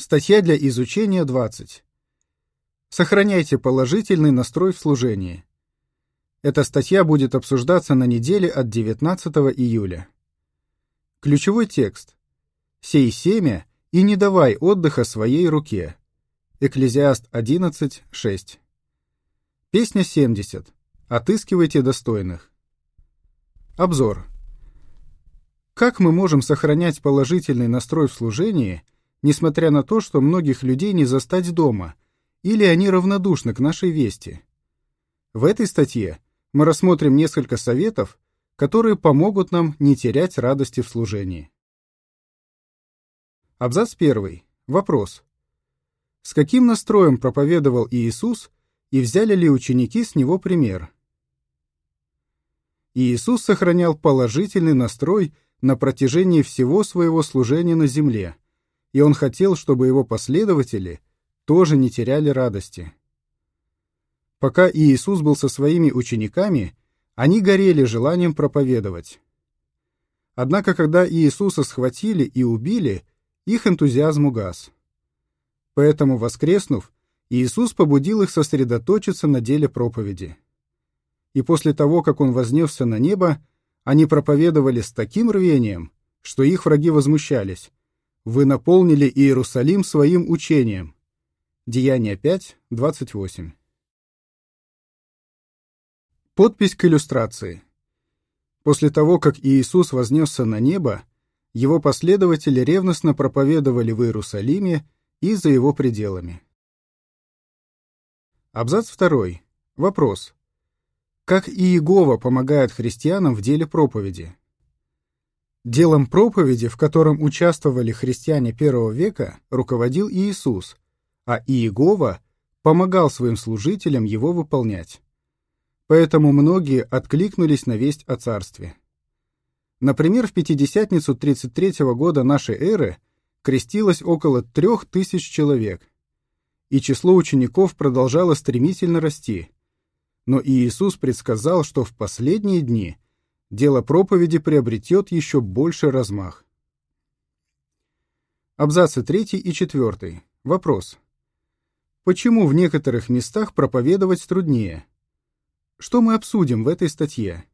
Статья для изучения 20. Сохраняйте положительный настрой в служении. Эта статья будет обсуждаться на неделе от 19 июля. Ключевой текст. «Сей семя и не давай отдыха своей руке». Экклезиаст 11.6. Песня 70. Отыскивайте достойных. Обзор. Как мы можем сохранять положительный настрой в служении, несмотря на то, что многих людей не застать дома, или они равнодушны к нашей вести? В этой статье мы рассмотрим несколько советов, которые помогут нам не терять радости в служении. Абзац 1. Вопрос. С каким настроем проповедовал Иисус и взяли ли ученики с него пример? Иисус сохранял положительный настрой на протяжении всего своего служения на земле, и он хотел, чтобы его последователи тоже не теряли радости. Пока Иисус был со своими учениками, они горели желанием проповедовать. Однако, когда Иисуса схватили и убили, их энтузиазм угас. Поэтому, воскреснув, Иисус побудил их сосредоточиться на деле проповеди. И после того, как Он вознесся на небо, они проповедовали с таким рвением, что их враги возмущались. «Вы наполнили Иерусалим своим учением». Деяние 5, 28. Подпись к иллюстрации. После того, как Иисус вознесся на небо, его последователи ревностно проповедовали в Иерусалиме и за его пределами. Абзац 2. Вопрос. Как Иегова помогает христианам в деле проповеди? Делом проповеди, в котором участвовали христиане первого века, руководил Иисус, а Иегова помогал своим служителям его выполнять поэтому многие откликнулись на весть о царстве. Например, в Пятидесятницу 33 года нашей эры крестилось около трех тысяч человек, и число учеников продолжало стремительно расти. Но Иисус предсказал, что в последние дни дело проповеди приобретет еще больше размах. Абзацы 3 и 4. Вопрос. Почему в некоторых местах проповедовать труднее? Что мы обсудим в этой статье?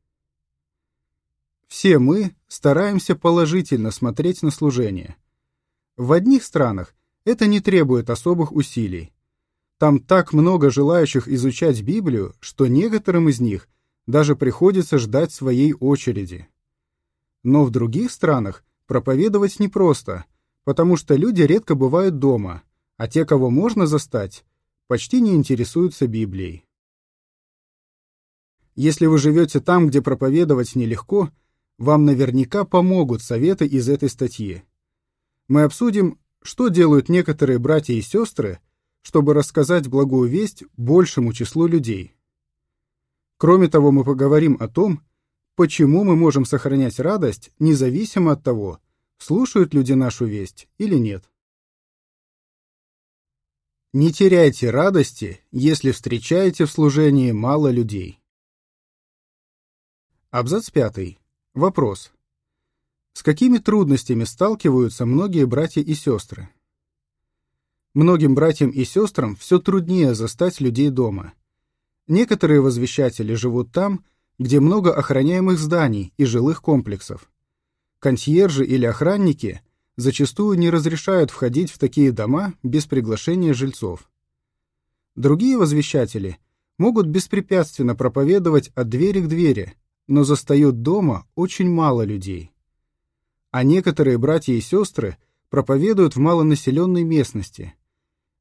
Все мы стараемся положительно смотреть на служение. В одних странах это не требует особых усилий. Там так много желающих изучать Библию, что некоторым из них даже приходится ждать своей очереди. Но в других странах проповедовать непросто, потому что люди редко бывают дома, а те, кого можно застать, почти не интересуются Библией. Если вы живете там, где проповедовать нелегко, вам наверняка помогут советы из этой статьи. Мы обсудим, что делают некоторые братья и сестры, чтобы рассказать благую весть большему числу людей. Кроме того, мы поговорим о том, почему мы можем сохранять радость, независимо от того, слушают люди нашу весть или нет. Не теряйте радости, если встречаете в служении мало людей. Абзац 5. Вопрос. С какими трудностями сталкиваются многие братья и сестры? Многим братьям и сестрам все труднее застать людей дома. Некоторые возвещатели живут там, где много охраняемых зданий и жилых комплексов. Консьержи или охранники зачастую не разрешают входить в такие дома без приглашения жильцов. Другие возвещатели могут беспрепятственно проповедовать от двери к двери – но застает дома очень мало людей. А некоторые братья и сестры проповедуют в малонаселенной местности.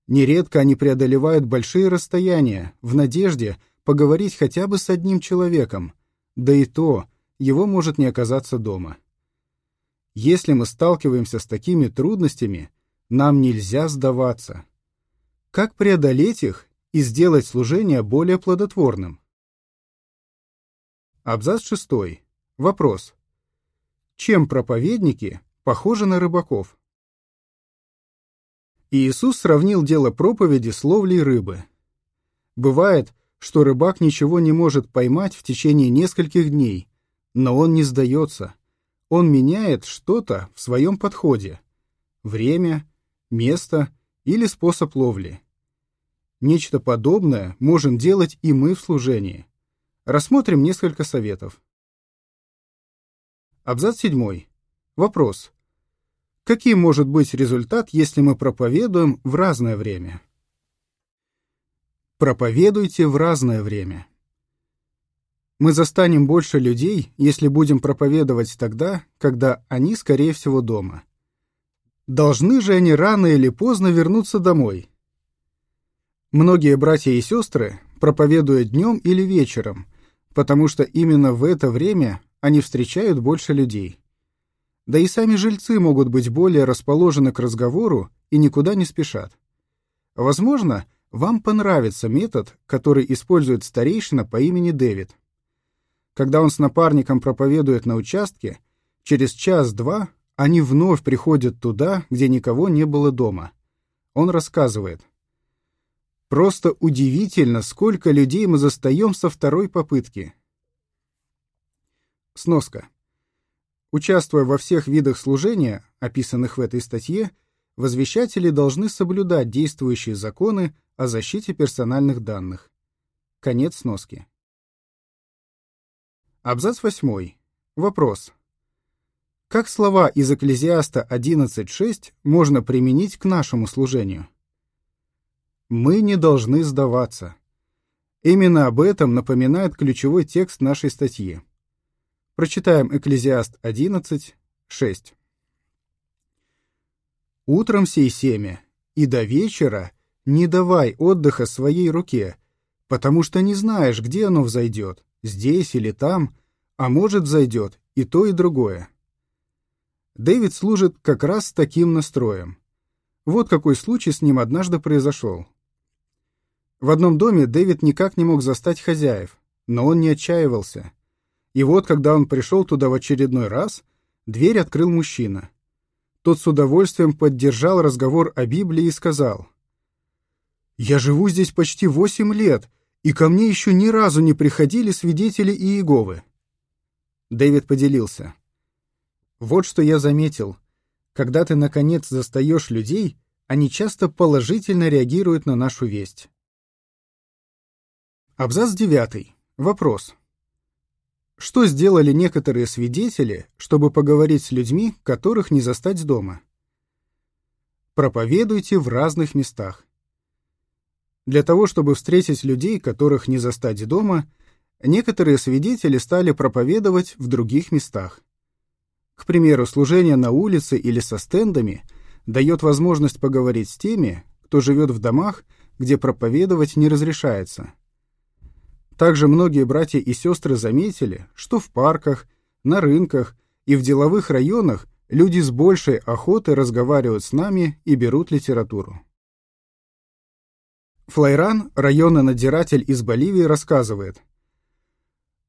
Нередко они преодолевают большие расстояния в надежде поговорить хотя бы с одним человеком, да и то его может не оказаться дома. Если мы сталкиваемся с такими трудностями, нам нельзя сдаваться. Как преодолеть их и сделать служение более плодотворным? Абзац 6. Вопрос. Чем проповедники похожи на рыбаков? Иисус сравнил дело проповеди с ловлей рыбы. Бывает, что рыбак ничего не может поймать в течение нескольких дней, но он не сдается. Он меняет что-то в своем подходе. Время, место или способ ловли. Нечто подобное можем делать и мы в служении. Рассмотрим несколько советов. Абзац 7. Вопрос. Каким может быть результат, если мы проповедуем в разное время? Проповедуйте в разное время. Мы застанем больше людей, если будем проповедовать тогда, когда они, скорее всего, дома. Должны же они рано или поздно вернуться домой. Многие братья и сестры проповедуют днем или вечером, потому что именно в это время они встречают больше людей. Да и сами жильцы могут быть более расположены к разговору и никуда не спешат. Возможно, вам понравится метод, который использует старейшина по имени Дэвид. Когда он с напарником проповедует на участке, через час-два они вновь приходят туда, где никого не было дома. Он рассказывает. «Просто удивительно, сколько людей мы застаем со второй попытки». Сноска. Участвуя во всех видах служения, описанных в этой статье, возвещатели должны соблюдать действующие законы о защите персональных данных. Конец сноски. Абзац 8. Вопрос. Как слова из Экклезиаста 11.6 можно применить к нашему служению? Мы не должны сдаваться. Именно об этом напоминает ключевой текст нашей статьи. Прочитаем Экклезиаст 11, 6. «Утром сей семя, и до вечера не давай отдыха своей руке, потому что не знаешь, где оно взойдет, здесь или там, а может взойдет и то, и другое». Дэвид служит как раз с таким настроем. Вот какой случай с ним однажды произошел. В одном доме Дэвид никак не мог застать хозяев, но он не отчаивался — и вот, когда он пришел туда в очередной раз, дверь открыл мужчина. Тот с удовольствием поддержал разговор о Библии и сказал, «Я живу здесь почти восемь лет, и ко мне еще ни разу не приходили свидетели Иеговы». Дэвид поделился. «Вот что я заметил. Когда ты, наконец, застаешь людей, они часто положительно реагируют на нашу весть». Абзац девятый. Вопрос. Что сделали некоторые свидетели, чтобы поговорить с людьми, которых не застать дома? Проповедуйте в разных местах. Для того, чтобы встретить людей, которых не застать дома, некоторые свидетели стали проповедовать в других местах. К примеру, служение на улице или со стендами дает возможность поговорить с теми, кто живет в домах, где проповедовать не разрешается – также многие братья и сестры заметили, что в парках, на рынках и в деловых районах люди с большей охотой разговаривают с нами и берут литературу. Флайран, районный надзиратель из Боливии, рассказывает.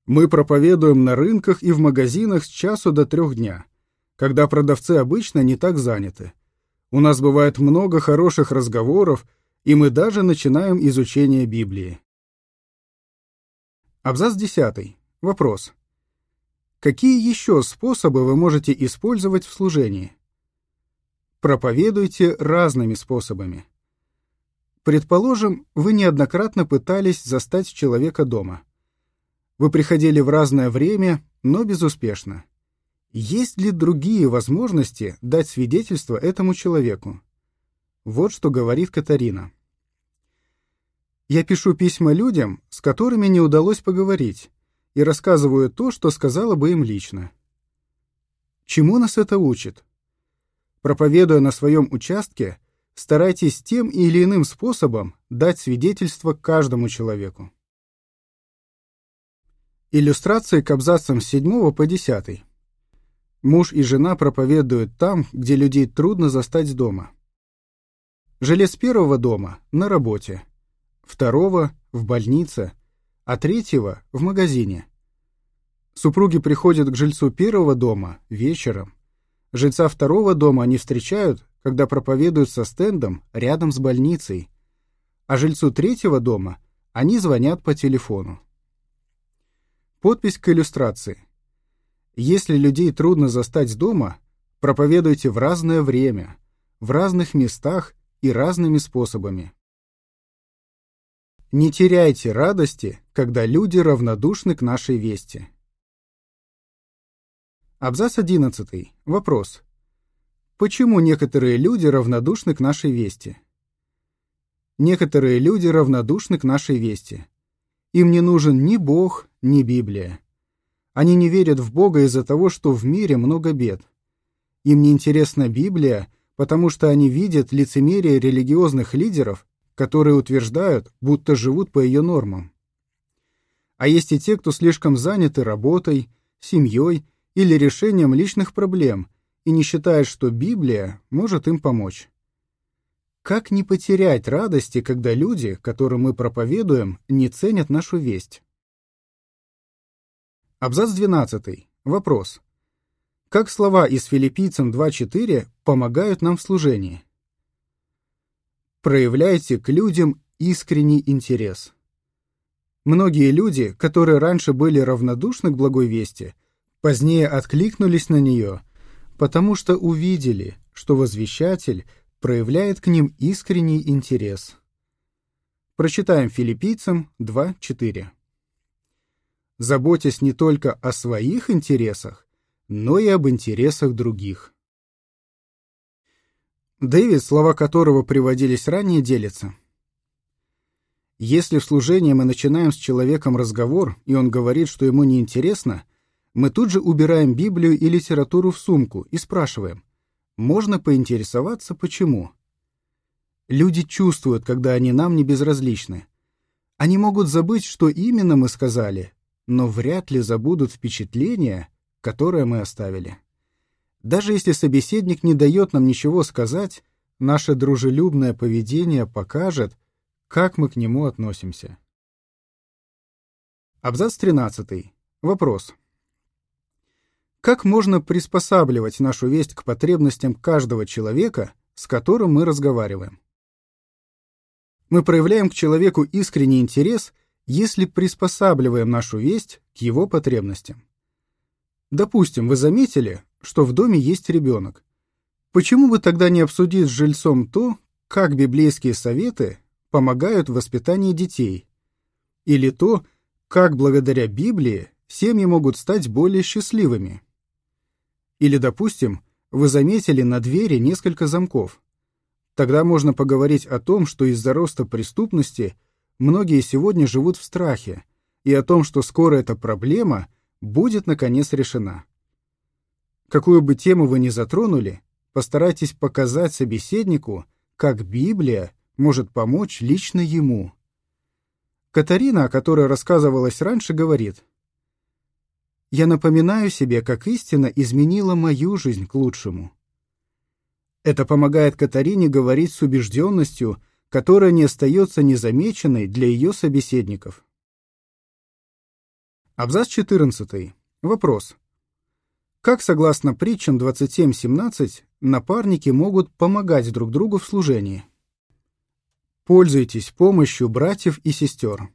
«Мы проповедуем на рынках и в магазинах с часу до трех дня, когда продавцы обычно не так заняты. У нас бывает много хороших разговоров, и мы даже начинаем изучение Библии. Абзац 10. Вопрос. Какие еще способы вы можете использовать в служении? Проповедуйте разными способами. Предположим, вы неоднократно пытались застать человека дома. Вы приходили в разное время, но безуспешно. Есть ли другие возможности дать свидетельство этому человеку? Вот что говорит Катарина. Я пишу письма людям, с которыми не удалось поговорить, и рассказываю то, что сказала бы им лично. Чему нас это учит? Проповедуя на своем участке, старайтесь тем или иным способом дать свидетельство каждому человеку. Иллюстрации к абзацам с 7 по 10. Муж и жена проповедуют там, где людей трудно застать дома. Жилец первого дома – на работе – второго — в больнице, а третьего — в магазине. Супруги приходят к жильцу первого дома вечером. Жильца второго дома они встречают, когда проповедуют со стендом рядом с больницей. А жильцу третьего дома они звонят по телефону. Подпись к иллюстрации. Если людей трудно застать дома, проповедуйте в разное время, в разных местах и разными способами. Не теряйте радости, когда люди равнодушны к нашей вести. Абзац 11. Вопрос. Почему некоторые люди равнодушны к нашей вести? Некоторые люди равнодушны к нашей вести. Им не нужен ни Бог, ни Библия. Они не верят в Бога из-за того, что в мире много бед. Им не интересна Библия, потому что они видят лицемерие религиозных лидеров, которые утверждают, будто живут по ее нормам. А есть и те, кто слишком заняты работой, семьей или решением личных проблем и не считает, что Библия может им помочь. Как не потерять радости, когда люди, которым мы проповедуем, не ценят нашу весть? Абзац 12. Вопрос. Как слова из Филиппийцам 2.4 помогают нам в служении? Проявляйте к людям искренний интерес. Многие люди, которые раньше были равнодушны к благой вести, позднее откликнулись на нее, потому что увидели, что возвещатель проявляет к ним искренний интерес. Прочитаем филиппийцам 2.4. Заботясь не только о своих интересах, но и об интересах других. Дэвид, слова которого приводились ранее, делится. Если в служении мы начинаем с человеком разговор, и он говорит, что ему неинтересно, мы тут же убираем Библию и литературу в сумку и спрашиваем, можно поинтересоваться, почему. Люди чувствуют, когда они нам не безразличны. Они могут забыть, что именно мы сказали, но вряд ли забудут впечатление, которое мы оставили. Даже если собеседник не дает нам ничего сказать, наше дружелюбное поведение покажет, как мы к нему относимся. Абзац 13. Вопрос. Как можно приспосабливать нашу весть к потребностям каждого человека, с которым мы разговариваем? Мы проявляем к человеку искренний интерес, если приспосабливаем нашу весть к его потребностям. Допустим, вы заметили, что в доме есть ребенок. Почему бы тогда не обсудить с жильцом то, как библейские советы помогают в воспитании детей? Или то, как благодаря Библии семьи могут стать более счастливыми? Или, допустим, вы заметили на двери несколько замков. Тогда можно поговорить о том, что из-за роста преступности многие сегодня живут в страхе, и о том, что скоро эта проблема будет наконец решена. Какую бы тему вы ни затронули, постарайтесь показать собеседнику, как Библия может помочь лично ему. Катарина, о которой рассказывалось раньше, говорит – я напоминаю себе, как истина изменила мою жизнь к лучшему. Это помогает Катарине говорить с убежденностью, которая не остается незамеченной для ее собеседников. Абзац 14. Вопрос. Как, согласно притчам 27.17, напарники могут помогать друг другу в служении? Пользуйтесь помощью братьев и сестер.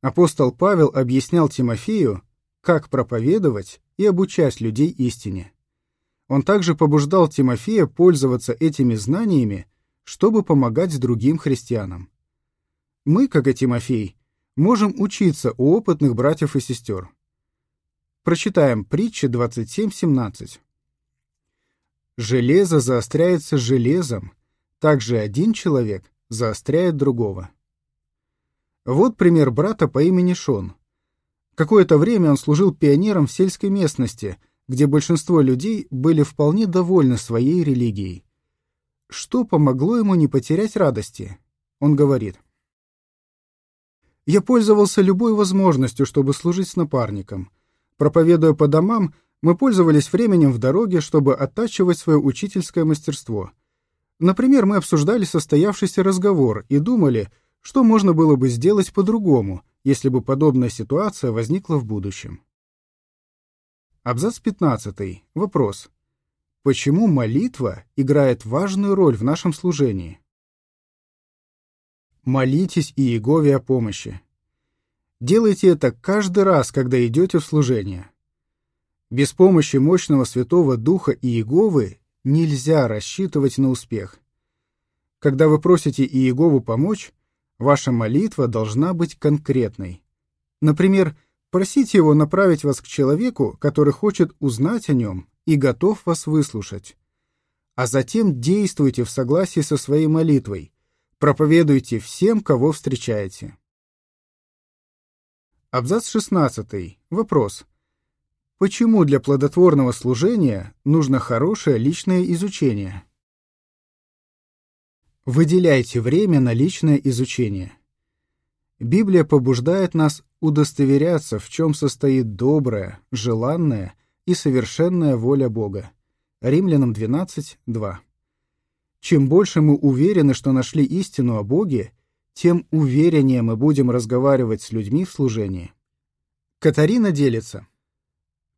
Апостол Павел объяснял Тимофею, как проповедовать и обучать людей истине. Он также побуждал Тимофея пользоваться этими знаниями, чтобы помогать другим христианам. Мы, как и Тимофей, можем учиться у опытных братьев и сестер. Прочитаем притчи 27.17. Железо заостряется железом, также один человек заостряет другого. Вот пример брата по имени Шон. Какое-то время он служил пионером в сельской местности, где большинство людей были вполне довольны своей религией. Что помогло ему не потерять радости? Он говорит. «Я пользовался любой возможностью, чтобы служить с напарником. Проповедуя по домам, мы пользовались временем в дороге, чтобы оттачивать свое учительское мастерство. Например, мы обсуждали состоявшийся разговор и думали, что можно было бы сделать по-другому, если бы подобная ситуация возникла в будущем. Абзац 15. Вопрос. Почему молитва играет важную роль в нашем служении? Молитесь Иегове о помощи. Делайте это каждый раз, когда идете в служение. Без помощи мощного Святого Духа Иеговы нельзя рассчитывать на успех. Когда вы просите Иегову помочь, ваша молитва должна быть конкретной. Например, просите его направить вас к человеку, который хочет узнать о нем и готов вас выслушать. А затем действуйте в согласии со своей молитвой, проповедуйте всем, кого встречаете. Абзац 16. Вопрос. Почему для плодотворного служения нужно хорошее личное изучение? Выделяйте время на личное изучение. Библия побуждает нас удостоверяться, в чем состоит добрая, желанная и совершенная воля Бога. Римлянам 12, 2. Чем больше мы уверены, что нашли истину о Боге, тем увереннее мы будем разговаривать с людьми в служении. Катарина делится.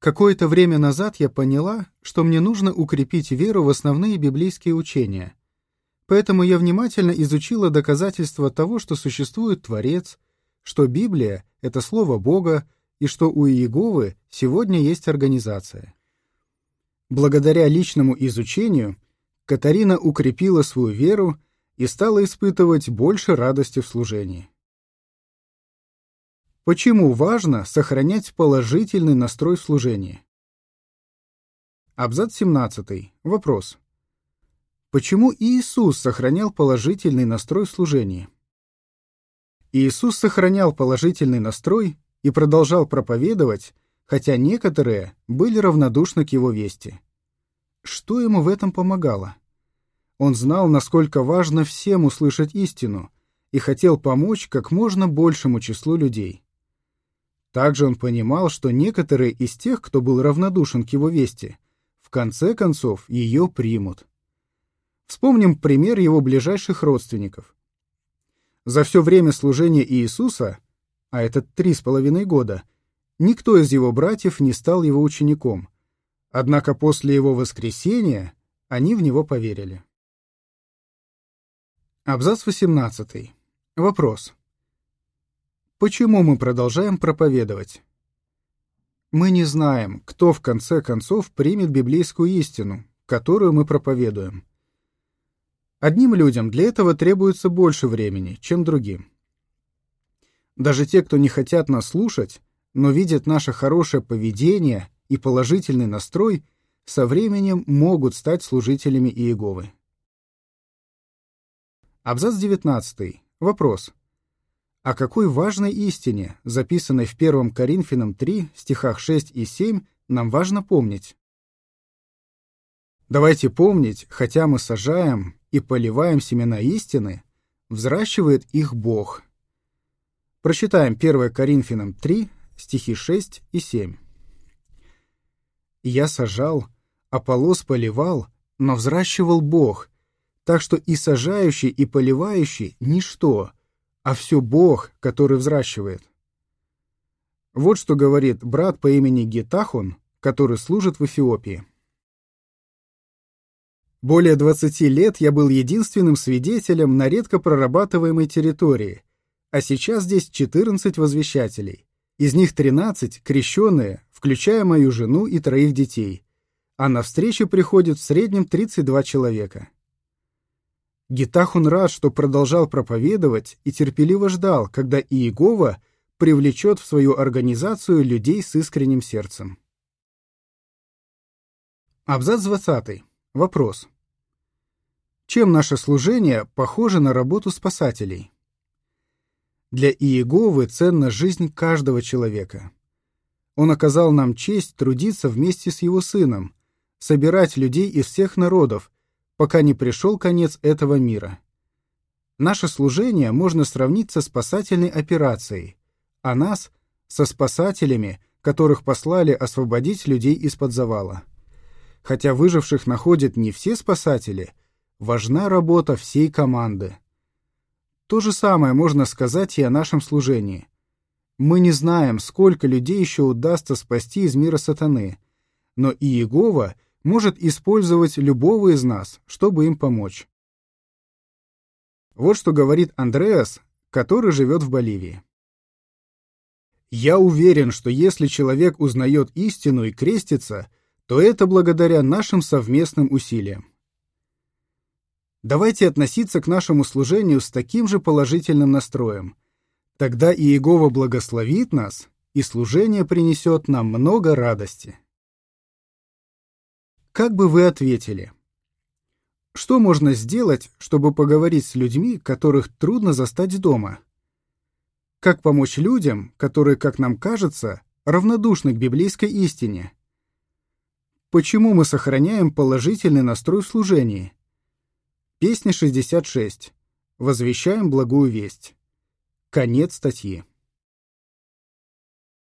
Какое-то время назад я поняла, что мне нужно укрепить веру в основные библейские учения. Поэтому я внимательно изучила доказательства того, что существует Творец, что Библия — это Слово Бога, и что у Иеговы сегодня есть организация. Благодаря личному изучению Катарина укрепила свою веру и стала испытывать больше радости в служении. Почему важно сохранять положительный настрой в служении? Абзац 17. Вопрос. Почему Иисус сохранял положительный настрой в служении? Иисус сохранял положительный настрой и продолжал проповедовать, хотя некоторые были равнодушны к его вести. Что ему в этом помогало? Он знал, насколько важно всем услышать истину, и хотел помочь как можно большему числу людей. Также он понимал, что некоторые из тех, кто был равнодушен к его вести, в конце концов ее примут. Вспомним пример его ближайших родственников. За все время служения Иисуса, а это три с половиной года, никто из его братьев не стал его учеником, однако после его воскресения они в него поверили. Абзац 18. Вопрос. Почему мы продолжаем проповедовать? Мы не знаем, кто в конце концов примет библейскую истину, которую мы проповедуем. Одним людям для этого требуется больше времени, чем другим. Даже те, кто не хотят нас слушать, но видят наше хорошее поведение и положительный настрой, со временем могут стать служителями Иеговы. Абзац 19. Вопрос о какой важной истине, записанной в 1 Коринфянам 3, стихах 6 и 7, нам важно помнить. Давайте помнить, хотя мы сажаем и поливаем семена истины, взращивает их Бог. Прочитаем 1 Коринфянам 3, стихи 6 и 7. «Я сажал, Аполлос поливал, но взращивал Бог, так что и сажающий, и поливающий — ничто, а все Бог, который взращивает. Вот что говорит брат по имени Гетахон, который служит в Эфиопии. Более 20 лет я был единственным свидетелем на редко прорабатываемой территории, а сейчас здесь 14 возвещателей. Из них 13 крещенные, включая мою жену и троих детей, а на встречу приходит в среднем 32 человека. Гитахун рад, что продолжал проповедовать и терпеливо ждал, когда Иегова привлечет в свою организацию людей с искренним сердцем. Абзац 20. Вопрос. Чем наше служение похоже на работу спасателей? Для Иеговы ценна жизнь каждого человека. Он оказал нам честь трудиться вместе с его сыном, собирать людей из всех народов, пока не пришел конец этого мира. Наше служение можно сравнить со спасательной операцией, а нас — со спасателями, которых послали освободить людей из-под завала. Хотя выживших находят не все спасатели, важна работа всей команды. То же самое можно сказать и о нашем служении. Мы не знаем, сколько людей еще удастся спасти из мира сатаны, но Иегова — может использовать любого из нас, чтобы им помочь. Вот что говорит Андреас, который живет в Боливии. «Я уверен, что если человек узнает истину и крестится, то это благодаря нашим совместным усилиям. Давайте относиться к нашему служению с таким же положительным настроем. Тогда и Иегова благословит нас, и служение принесет нам много радости. Как бы вы ответили? Что можно сделать, чтобы поговорить с людьми, которых трудно застать дома? Как помочь людям, которые, как нам кажется, равнодушны к библейской истине? Почему мы сохраняем положительный настрой в служении? Песня 66. Возвещаем благую весть. Конец статьи.